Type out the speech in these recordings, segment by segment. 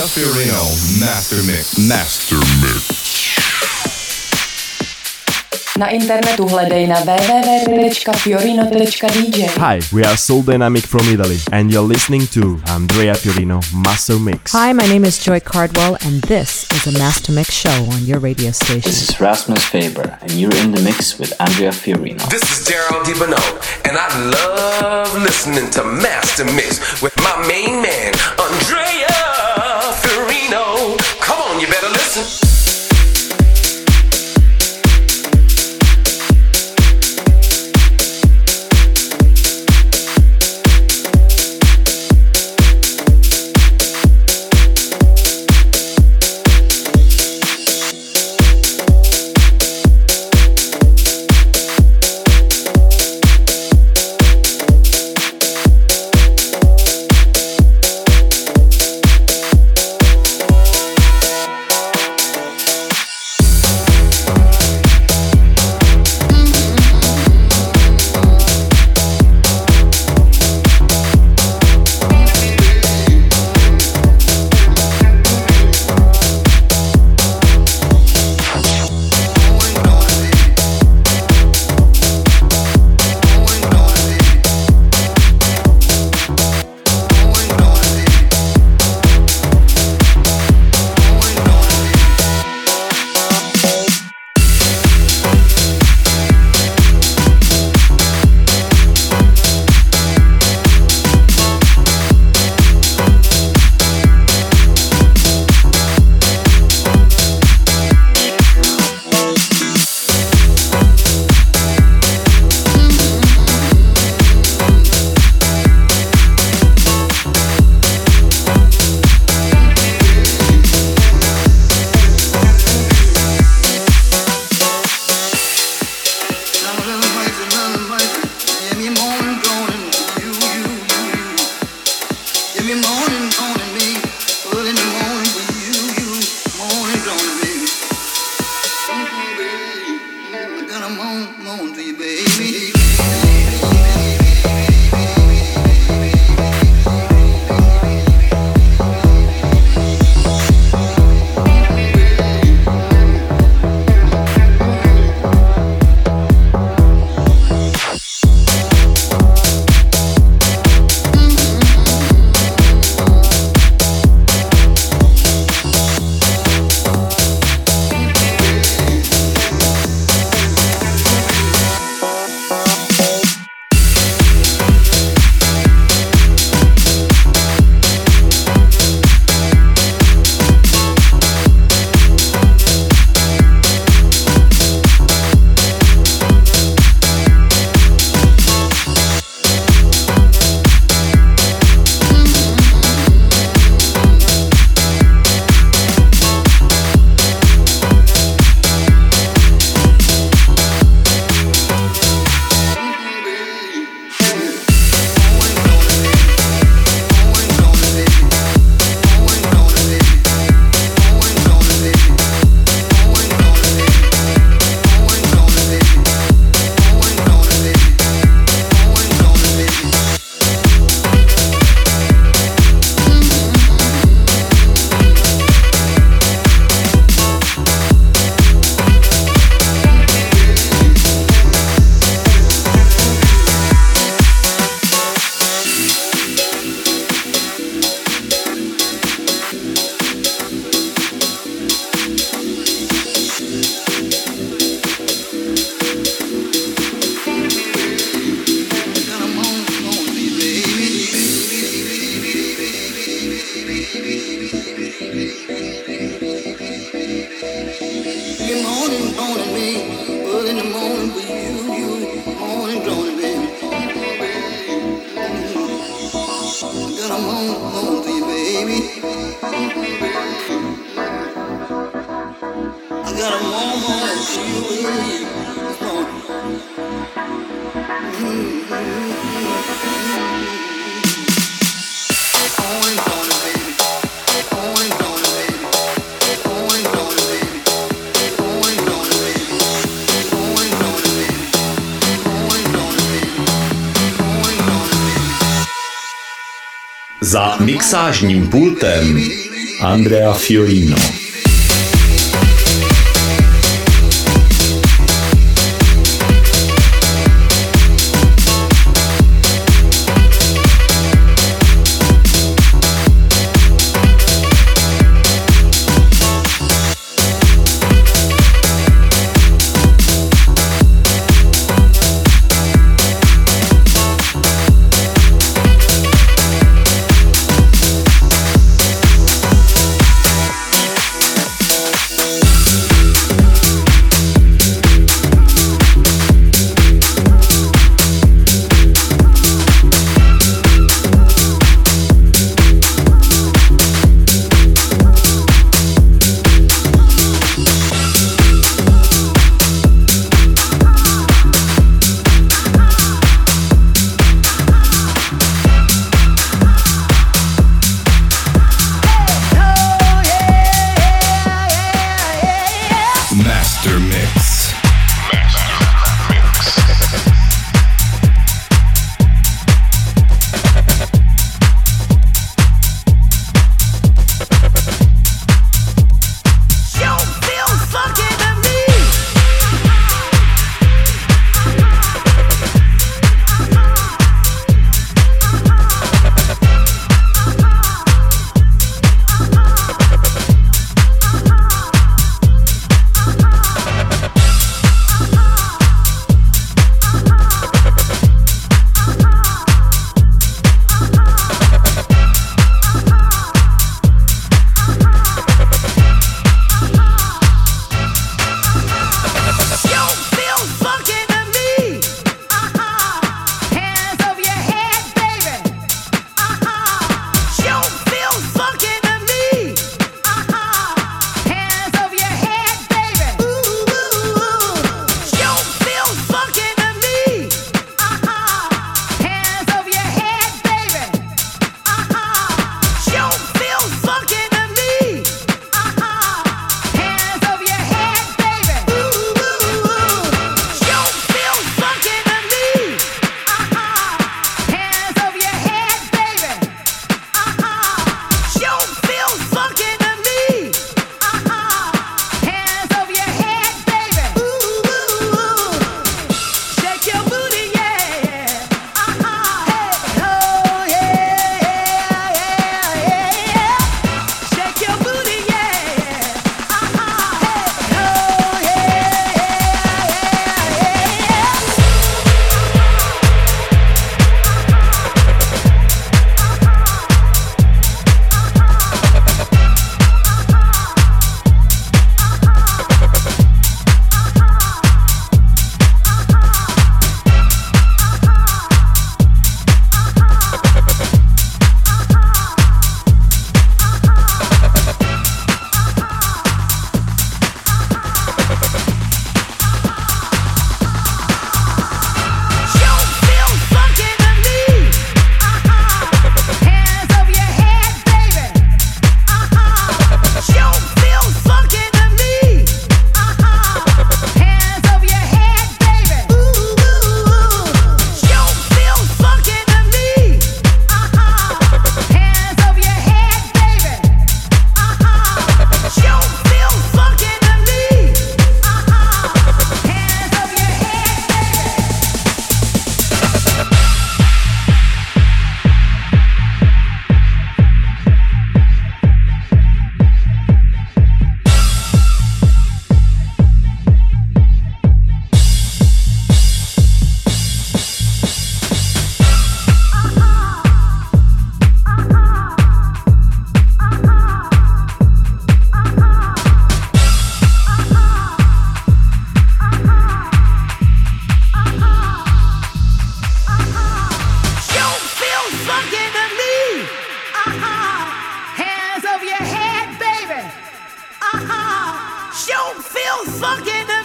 Andrea Fiorino, Master Mix. Master Mix. Na internetu hledej na www.fiorino.dj. Hi, we are Soul Dynamic from Italy, and you're listening to Andrea Fiorino Master Mix. Hi, my name is Joy Cardwell, and this is a Master Mix show on your radio station. This is Rasmus Faber, and you're in the mix with Andrea Fiorino. This is Darryl D'Bonneau, and I love listening to Master Mix with my main man, Andrea Za mixážním pultem Andrea Fiorino. fucking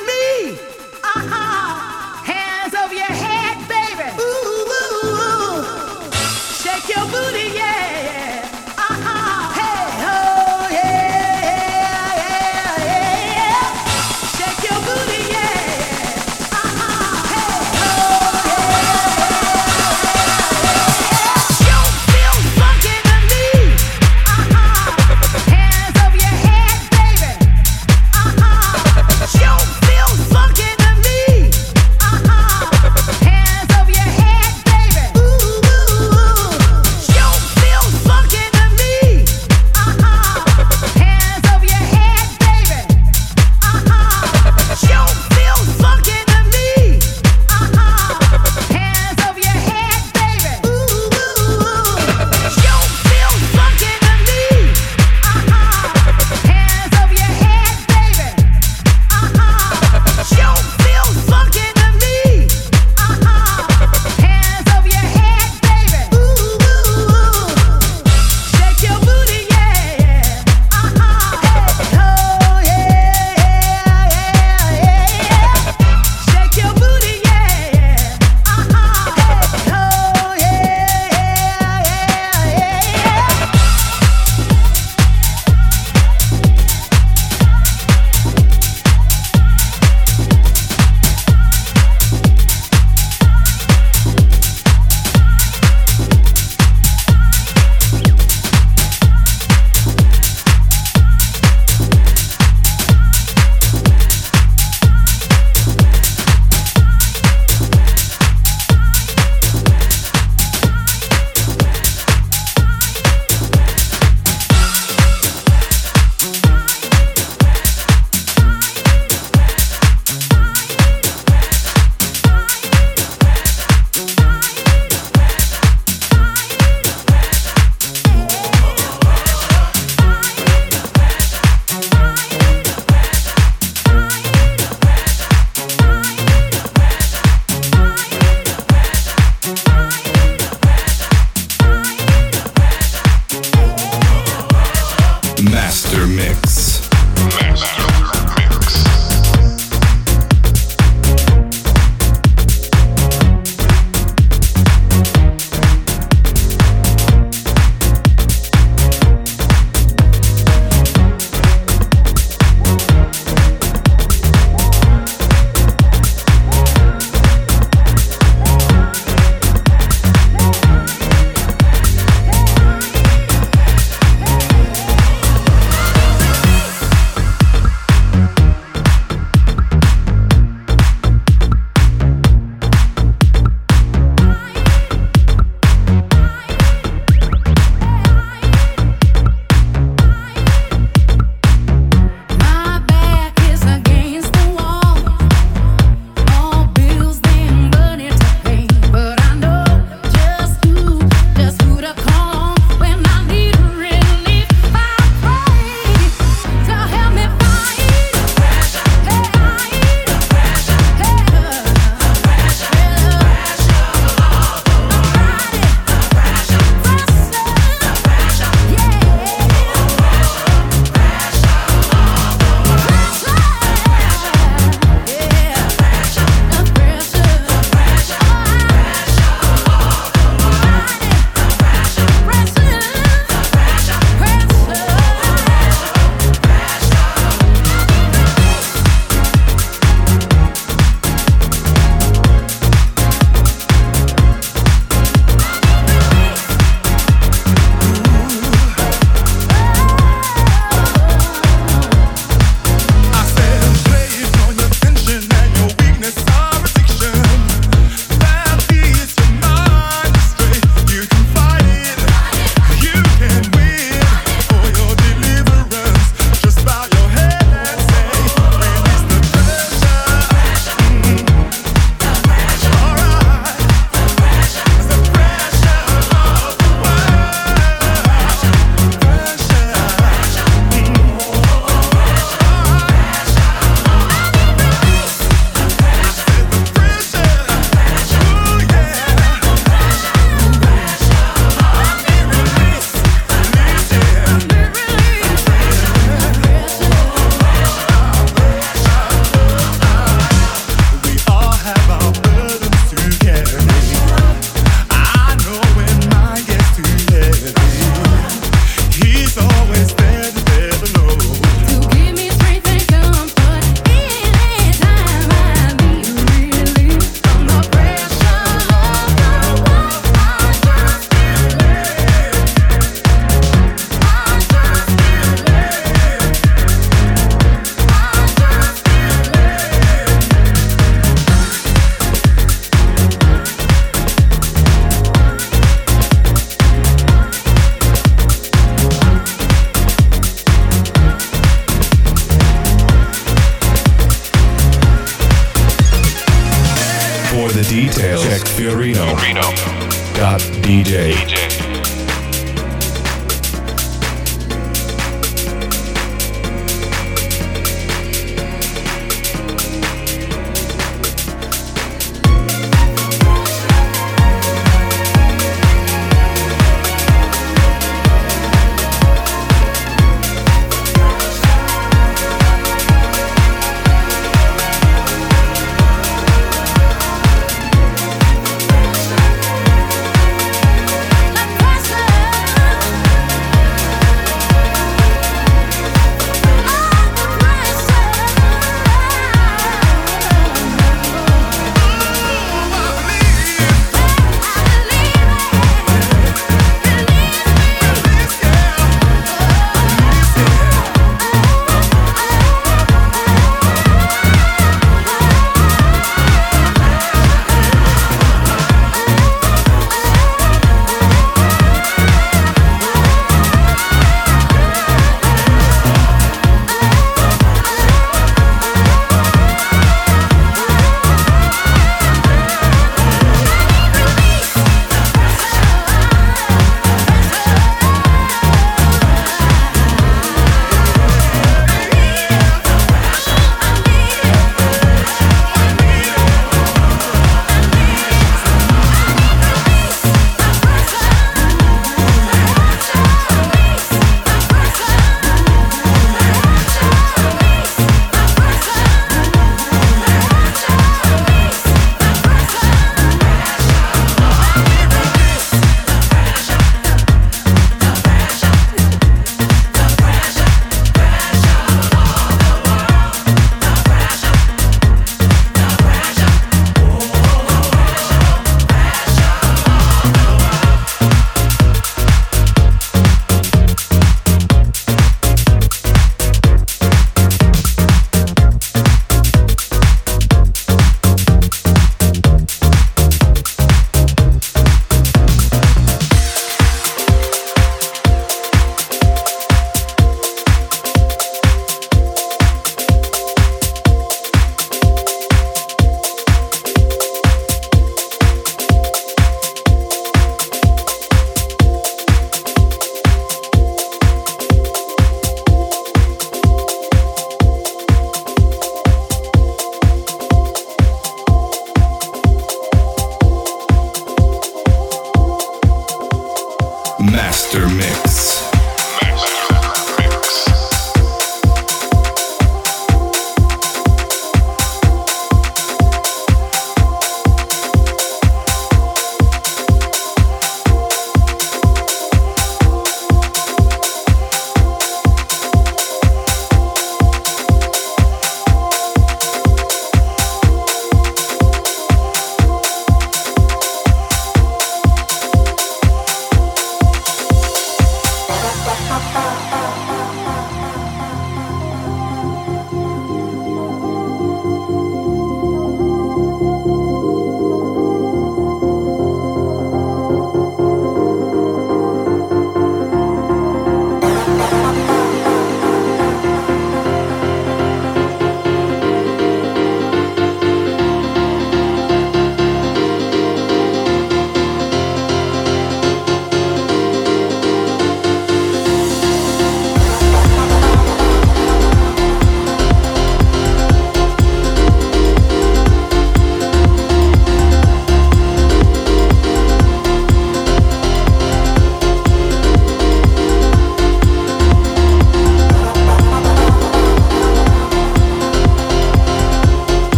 Fiorino. Fiorino. Dot DJ. DJ.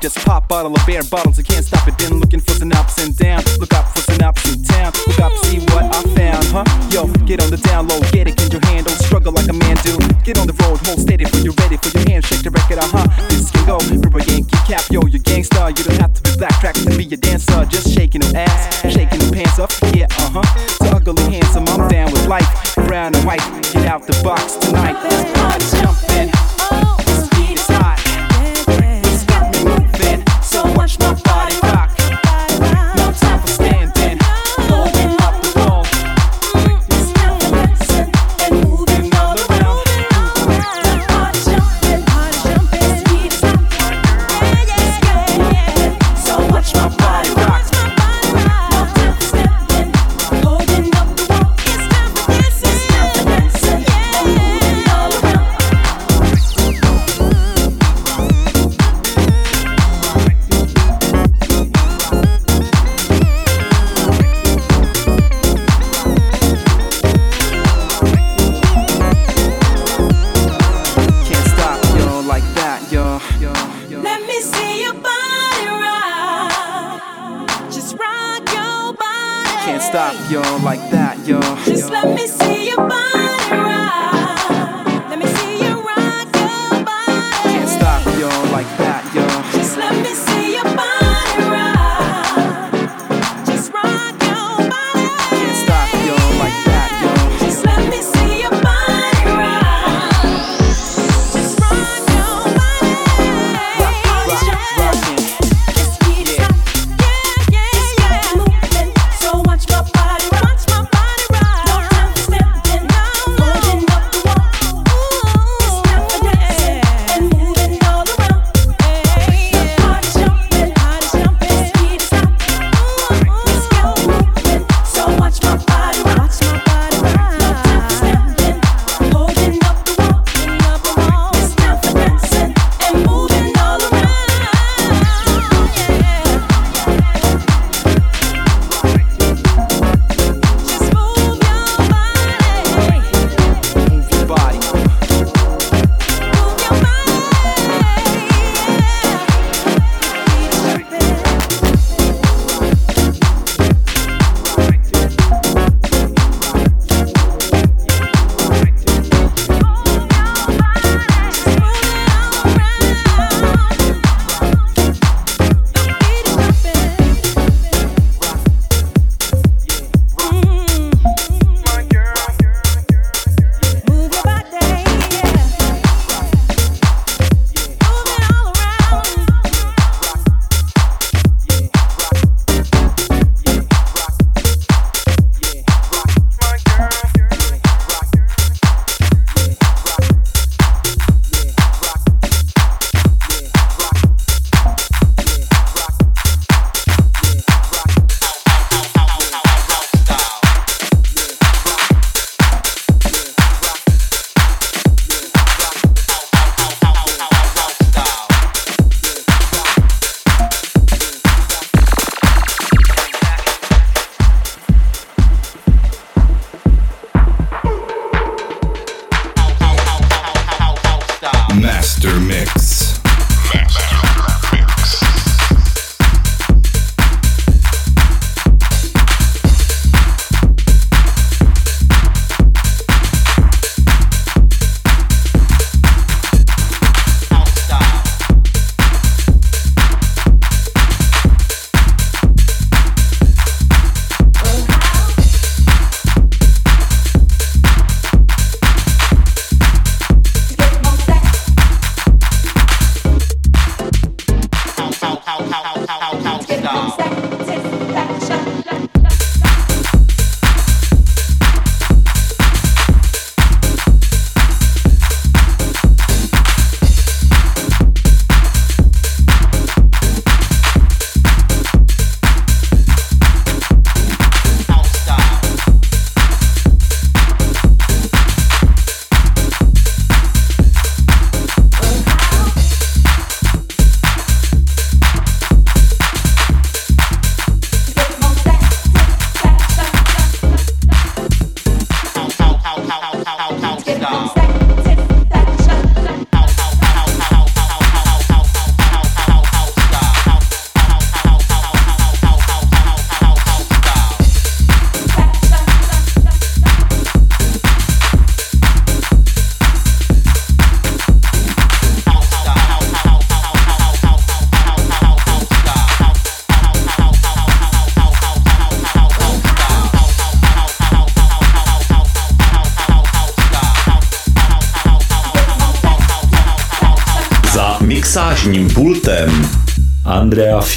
Just pop bottle of beer and bottles, I can't stop it. Been looking for synops and down. Look out for synops and town. Look up, see what I found, huh? Yo, get on the down low, get it, hand don't Struggle like a man do. Get on the road, hold steady when you're ready for your handshake to record, uh huh. This can go, rubber Yankee cap, yo, you gangsta. You don't have to be black track to be a dancer. Just shaking them ass, shaking them pants up, yeah, uh huh. So ugly handsome, I'm down with life. Brown and white, get out the box tonight. Let's jump in.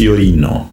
Fiorino.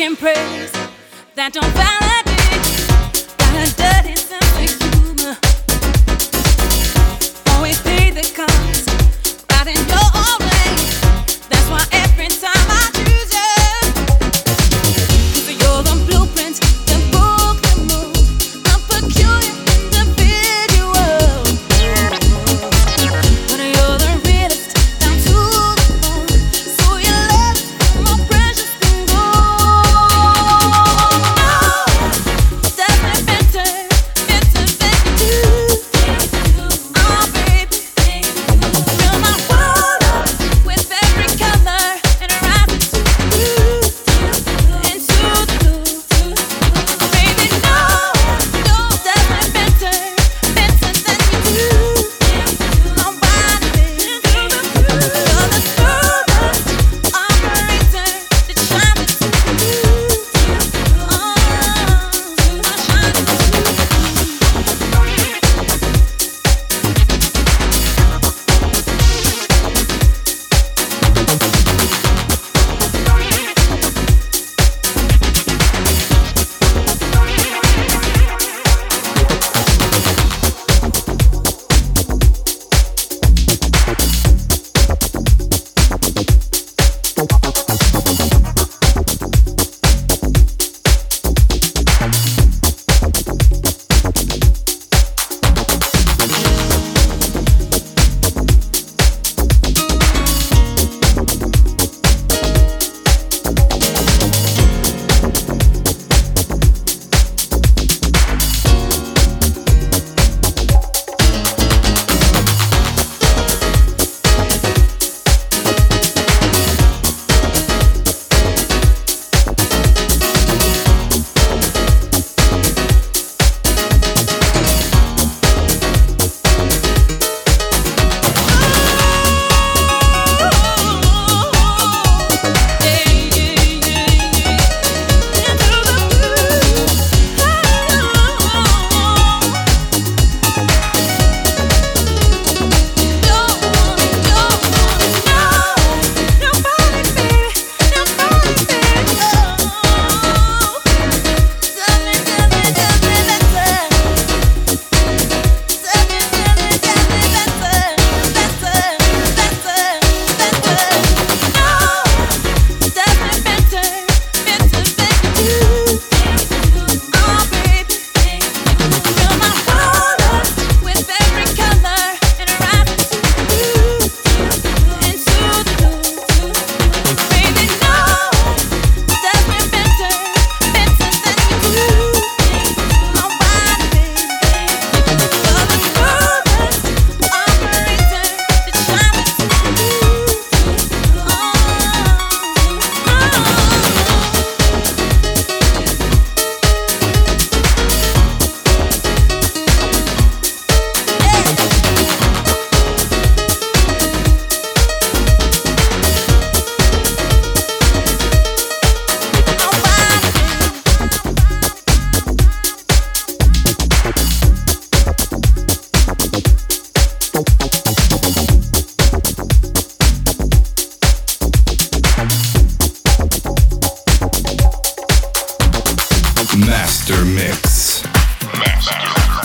Seeking praise that don't validate. Master Mix. Master.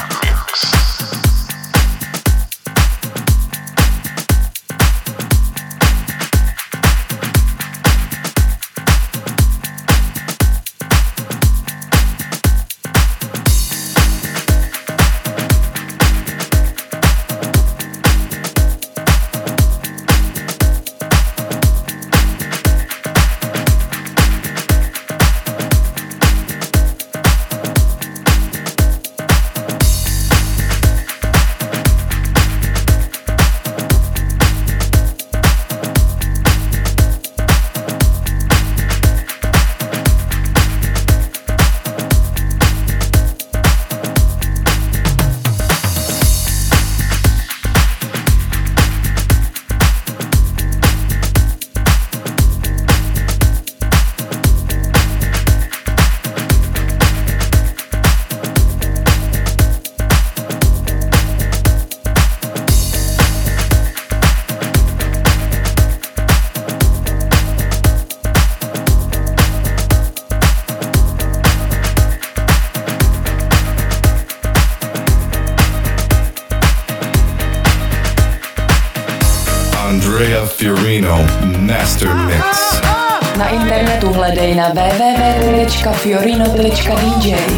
www.fiorino.dj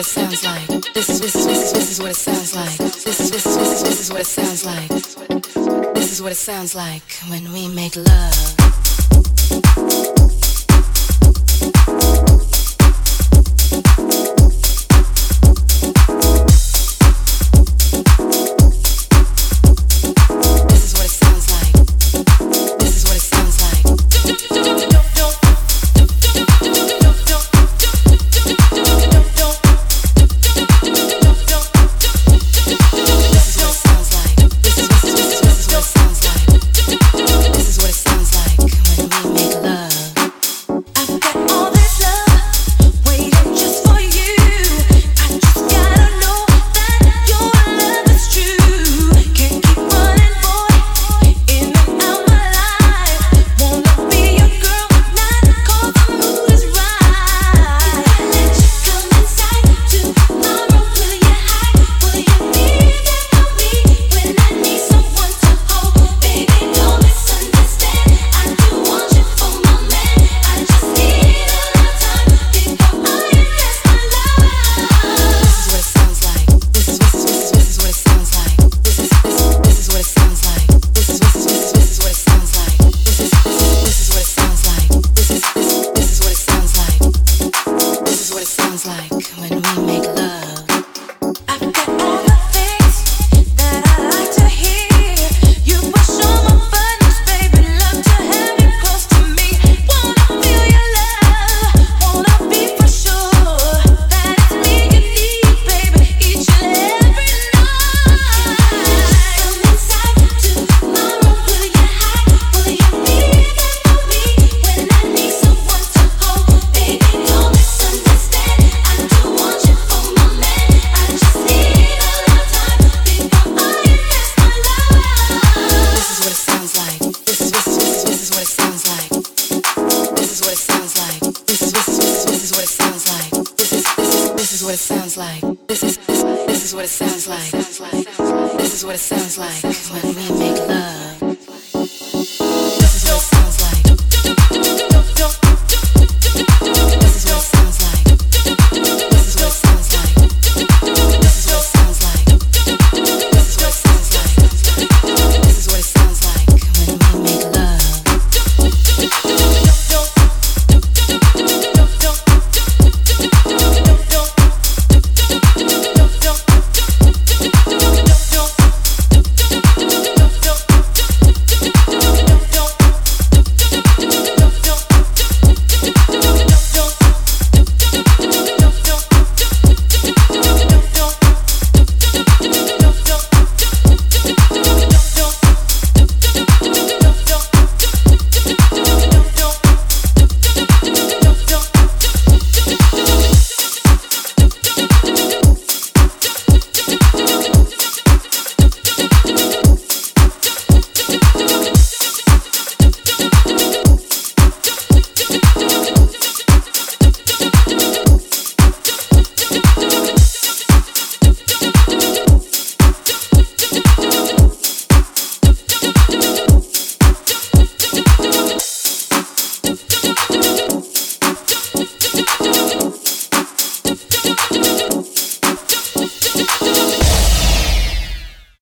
what it sounds like. This is this is this is this is what it sounds like. This is this is this is this is what it sounds like. This is what it sounds like when we make love.